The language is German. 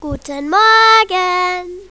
Guten Morgen!